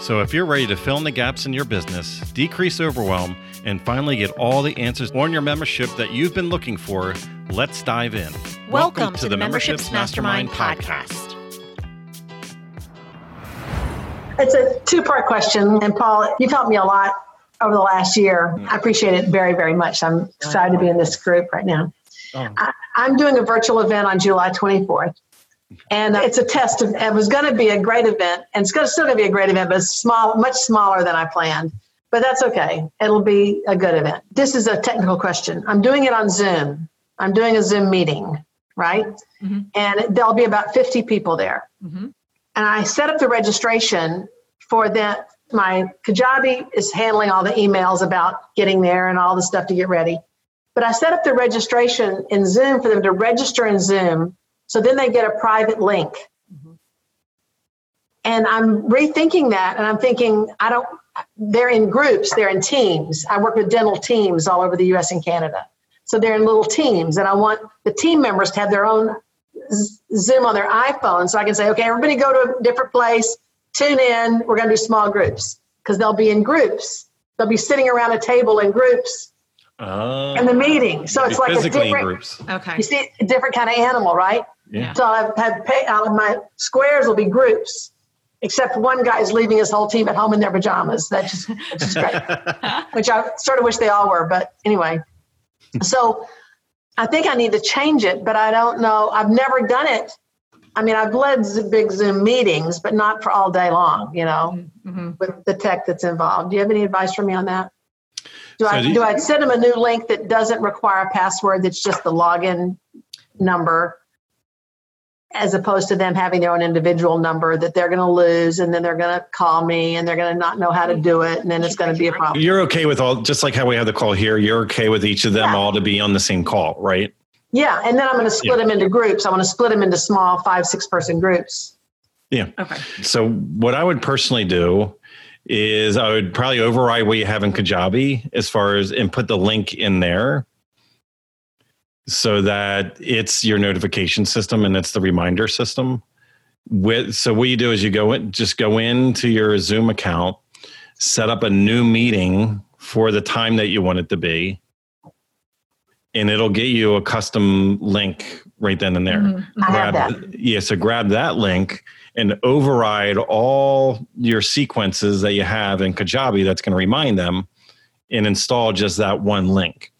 So, if you're ready to fill in the gaps in your business, decrease overwhelm, and finally get all the answers on your membership that you've been looking for, let's dive in. Welcome, Welcome to, to, the Memberships, Memberships Mastermind, Mastermind podcast. It's a two part question. And Paul, you've helped me a lot over the last year. I appreciate it very, very much. I'm excited to be in this group right now. Oh. I, I'm doing a virtual event on July 24th. And it's a test of, it was going to be a great event and it's gonna, still going to be a great event, but it's small, much smaller than I planned. But that's okay. It'll be a good event. This is a technical question. I'm doing it on Zoom. I'm doing a Zoom meeting, right? Mm-hmm. And there'll be about 50 people there. Mm-hmm. And I set up the registration for that. My Kajabi is handling all the emails about getting there and all the stuff to get ready. But I set up the registration in Zoom for them to register in Zoom so then they get a private link. Mm-hmm. And I'm rethinking that and I'm thinking, I don't, they're in groups, they're in teams. I work with dental teams all over the US and Canada. So they're in little teams, and I want the team members to have their own Zoom on their iPhone. So I can say, okay, everybody go to a different place, tune in, we're going to do small groups because they'll be in groups. They'll be sitting around a table in groups uh, in the meeting. So it's like a different, groups. Okay. You see, a different kind of animal, right? Yeah. So I've had pay, uh, my squares will be groups, except one guy is leaving his whole team at home in their pajamas. That's just, which is great. which I sort of wish they all were, but anyway. So I think I need to change it, but I don't know. I've never done it. I mean, I've led big Zoom meetings, but not for all day long, you know, mm-hmm. with the tech that's involved. Do you have any advice for me on that? Do so I do, you, do I send them a new link that doesn't require a password? That's just the login number, as opposed to them having their own individual number that they're going to lose and then they're going to call me and they're going to not know how to do it and then it's going to be a problem. You're okay with all, just like how we have the call here, you're okay with each of them yeah. all to be on the same call, right? Yeah. And then I'm going to split yeah. them into groups. I want to split them into small five, six person groups. Yeah. Okay. So what I would personally do is I would probably override what you have in Kajabi as far as and put the link in there so that it's your notification system and it's the reminder system. With so what you do is you go in, just go into your Zoom account, set up a new meeting for the time that you want it to be, and it'll get you a custom link right then and there. Mm-hmm. Grab, that. Yeah, so grab that link and override all your sequences that you have in Kajabi that's going to remind them and install just that one link.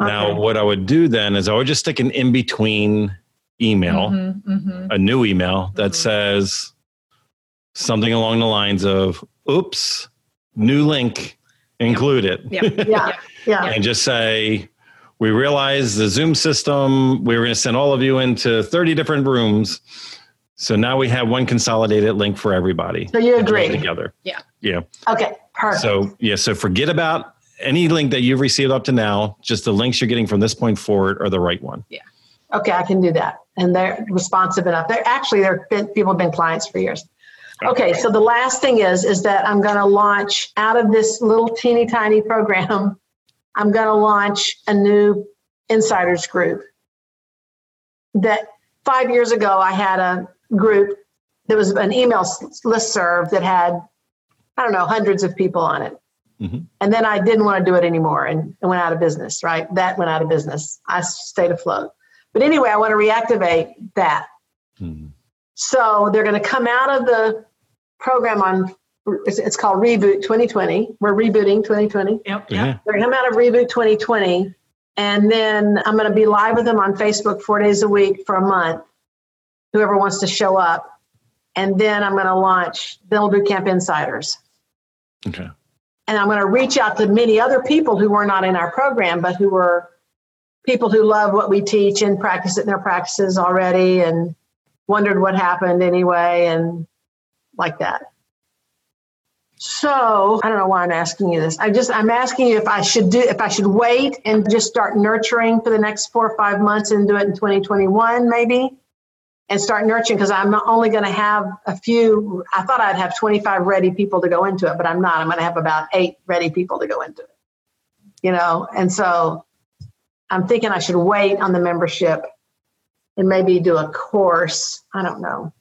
Okay. Now, what I would do then is I would just stick an in between email, mm-hmm, mm-hmm. a new email that mm-hmm. says something along the lines of, oops, new link included. Yeah. yeah. yeah. and just say, we realize the Zoom system, we are going to send all of you into 30 different rooms. So now we have one consolidated link for everybody. So you agree together? Yeah. Yeah. Okay. Perfect. So yeah. So forget about any link that you've received up to now, just the links you're getting from this point forward are the right one. Yeah. Okay, I can do that. And they're responsive enough. They're actually they're been, people have been clients for years. Okay, so the last thing is is that I'm going to launch out of this little teeny tiny program. I'm going to launch a new insiders group. That five years ago I had a group. that was an email list serve that had I don't know hundreds of people on it. Mm-hmm. And then I didn't want to do it anymore and, and went out of business, right? That went out of business. I stayed afloat. But anyway, I want to reactivate that. Mm-hmm. So they're going to come out of the program on, it's, it's, called Reboot 2020. We're rebooting 2020. Yep. Yeah. They're going to come out of Reboot 2020. And then I'm going to be live with them on Facebook four days a week for a month, whoever wants to show up. And then I'm going to launch Dental Bootcamp Insiders. Okay and I'm going to reach out to many other people who were not in our program, but who were people who love what we teach and practice it in their practices already and wondered what happened anyway and like that. So I don't know why I'm asking you this. I just I'm asking you if I should do if I should wait and just start nurturing for the next four or five months and do it in 2021 maybe, and start nurturing because I'm only going to have a few. I thought I'd have 25 ready people to go into it, but I'm not. I'm going to have about eight ready people to go into it. You know, and so I'm thinking I should wait on the membership and maybe do a course. I don't know.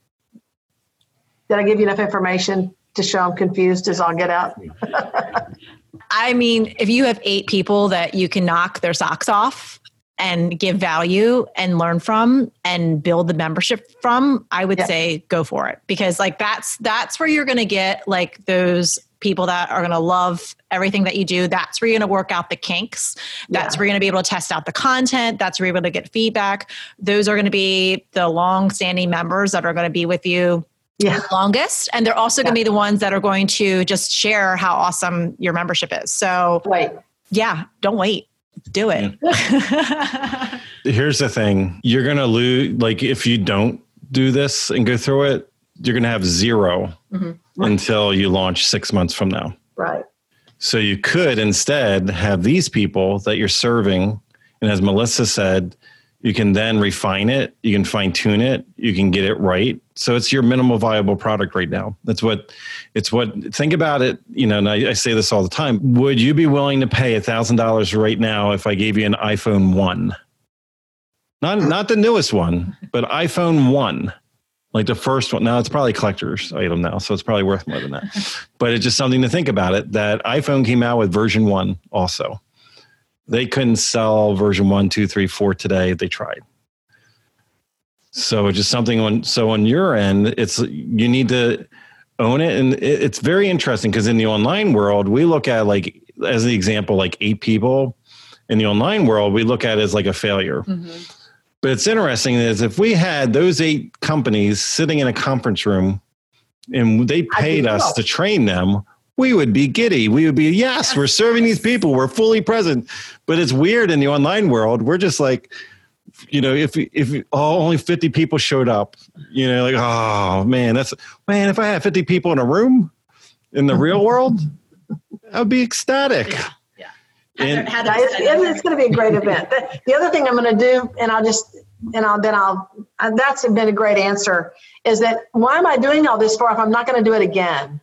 Did I give you enough information? to show I'm confused as I'll get out. I mean, if you have eight people that you can knock their socks off and give value and learn from and build the membership from, I would say go for it because like that's that's where you're going to get like those people that are going to love everything that you do. That's where you're going to work out the kinks. That's yeah. where you're going to be able to test out the content. That's where you're able to get feedback. Those are going to be the long standing members that are going to be with you yeah. longest. And they're also yeah. going to be the ones that are going to just share how awesome your membership is. So, wait. Yeah, don't wait. Do it. Yeah. Here's the thing you're going to lose, like, if you don't do this and go through it, you're going to have 0 mm-hmm. until you launch six months from now. Right. So, you could instead have these people that you're serving. And as Melissa said, you can then refine it, you can fine tune it, you can get it right so it's your minimal viable product right now. That's what it's what think about it, you know, and I, I say this all the time. Would you be willing to pay a thousand dollars right now if I gave you an iPhone one? Not not the newest one, but iPhone one. Like the first one. Now it's probably collector's item now, so it's probably worth more than that. but it's just something to think about it that iPhone came out with version one also. They couldn't sell version one, two, three, four today. They tried. So just something on so on your end, it's you need to own it, and it's very interesting because in the online world, we look at like as the example, like eight people in the online world, we look at it as like a failure. Mm-hmm. But it's interesting is if we had those eight companies sitting in a conference room and they paid us to train them, we would be giddy. We would be, yes, we're serving these people. We're fully present. But it's weird in the online world. We're just like, you know, if if oh, only fifty people showed up, you know, like oh man, that's man. If I had fifty people in a room in the real world, I'd be ecstatic. Yeah. yeah. And, it's, it's going to be a great event. The, the other thing I'm going to do, and I'll just and I'll then I'll that's been a great answer. Is that why am I doing all this for if I'm not going to do it again?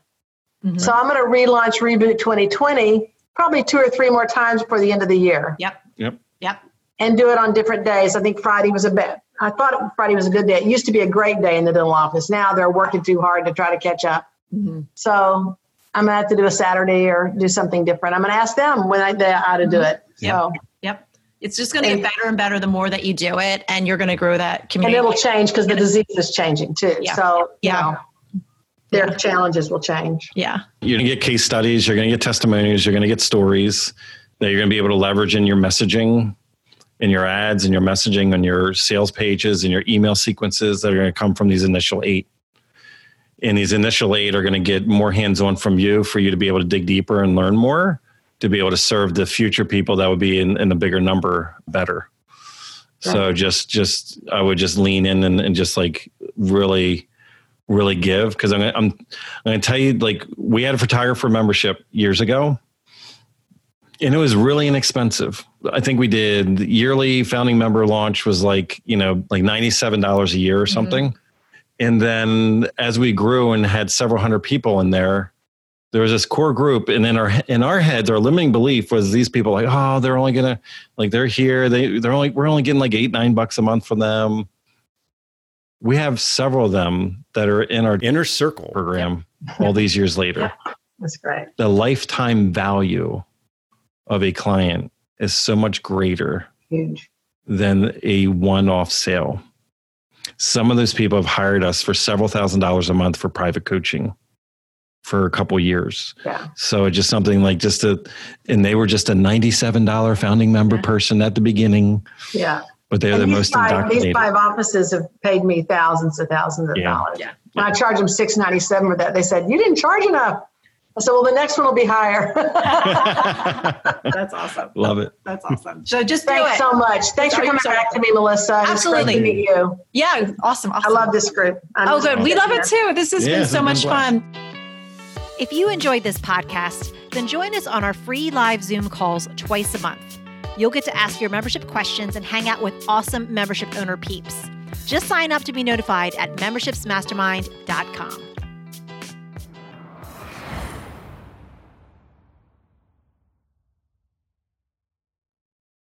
Mm-hmm. So I'm going to relaunch Reboot 2020 probably two or three more times before the end of the year. Yep. Yep. Yep and do it on different days. I think Friday was a bit. I thought Friday was a good day. It used to be a great day in the dental office. Now they're working too hard to try to catch up. Mm-hmm. So I'm gonna have to do a Saturday or do something different. I'm gonna ask them when I they ought to do mm-hmm. it. Yep. So. Yep. It's just going to get better and better the more that you do it, and you're going to grow that community. And it'll change because the disease is changing too. Yeah. So yeah. Know, their yeah. challenges will change. Yeah. You're going to get case studies, you're going to get testimonies, you're going to get stories that you're going to be able to leverage in your messaging in your ads and your messaging on your sales pages and your email sequences that are going to come from these initial eight. And these initial eight are going to get more hands on from you for you to be able to dig deeper and learn more to be able to serve the future people that would be in, in a bigger number better. So just, just, I would just lean in and, and just like really, really give because I'm, I'm, I'm going to tell you like we had a photographer membership years ago and it was really inexpensive. I think we did yearly founding member launch was like, you know, like $97 a year or mm-hmm. something. Mm-hmm. And then as we grew and had several hundred people in there, there was this core group and in our in our heads our limiting belief was these people like oh they're only gonna like they're here they they're only we're only getting like eight nine bucks a month from them we have several of them that are in our inner circle program all these years later that's great the lifetime value of a client is so much greater Huge. than a one off sale. Some of those people have hired us for several thousand dollars a month for private coaching for a couple years. Yeah. So it's just something like just a, and they were just a $97 founding member yeah. person at the beginning. Yeah. But they're and the most five, indoctrinated. These five offices have paid me thousands and thousands of yeah. dollars. Yeah. And I charge them six ninety seven for that. They said, you didn't charge enough. I said, well, the next one will be higher. That's awesome. Love it. That's awesome. So just thanks so much. Thanks for coming so back to me, Melissa. Absolutely. Great to meet you. Yeah, awesome. awesome. I love this group. I'm oh, good. We love here. it too. This has yeah, been so much fun. If you enjoyed this podcast, then join us on our free live Zoom calls twice a month. You'll get to ask your membership questions and hang out with awesome membership owner peeps. Just sign up to be notified at membershipsmastermind.com.